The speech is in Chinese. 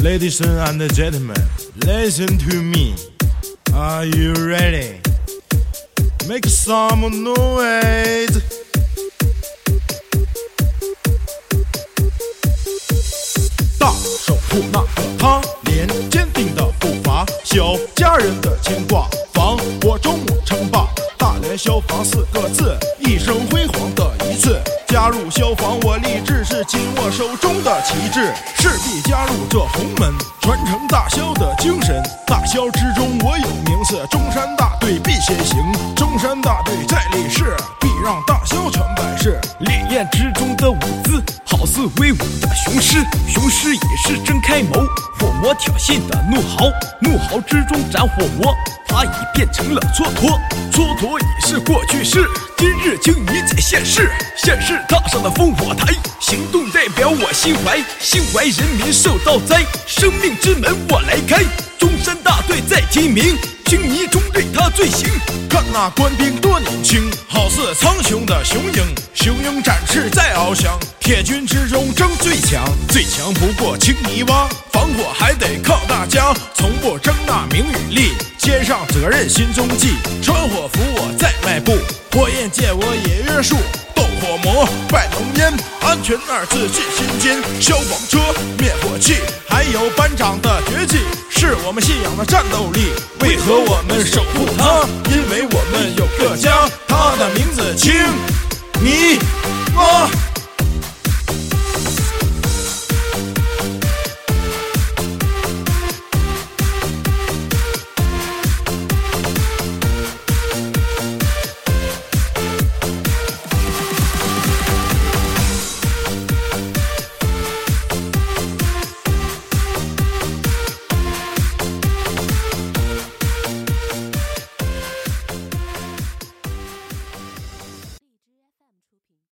Ladies and gentlemen, listen to me. Are you ready? Make some noise. 大守护那个他，连坚定的步伐，小家人的牵挂，消防四个字，一生辉煌的一次。加入消防，我立志是紧握手中的旗帜，势必加入这洪门，传承大萧的精神。大萧之中我有名次，中山大队必先行，中山大队在立誓，让大萧传百世。烈焰之中的舞姿，好似威武的雄狮，雄狮也是睁开眸，火魔挑衅的怒嚎，怒嚎之中斩火魔，他已变成了蹉跎，蹉跎已是过去式，今日经已在现世，现世踏上了烽火台，行动代表我心怀，心怀人民受到灾，生命之门我来开，中山大队在提名，青泥中对他罪行。看那官兵多年轻，好似苍穹的雄鹰，雄鹰展翅在翱翔，铁军之中争最强，最强不过青泥洼，防火还得靠大家，从不争那名与利，肩上责任心中记，穿火服我在迈步，火焰界我也约束。斗火魔，败浓烟，安全二字记心间。消防车，灭火器，还有班长的绝技，是我们信仰的战斗力。为何我们守护它？因为我们有个家，请你我。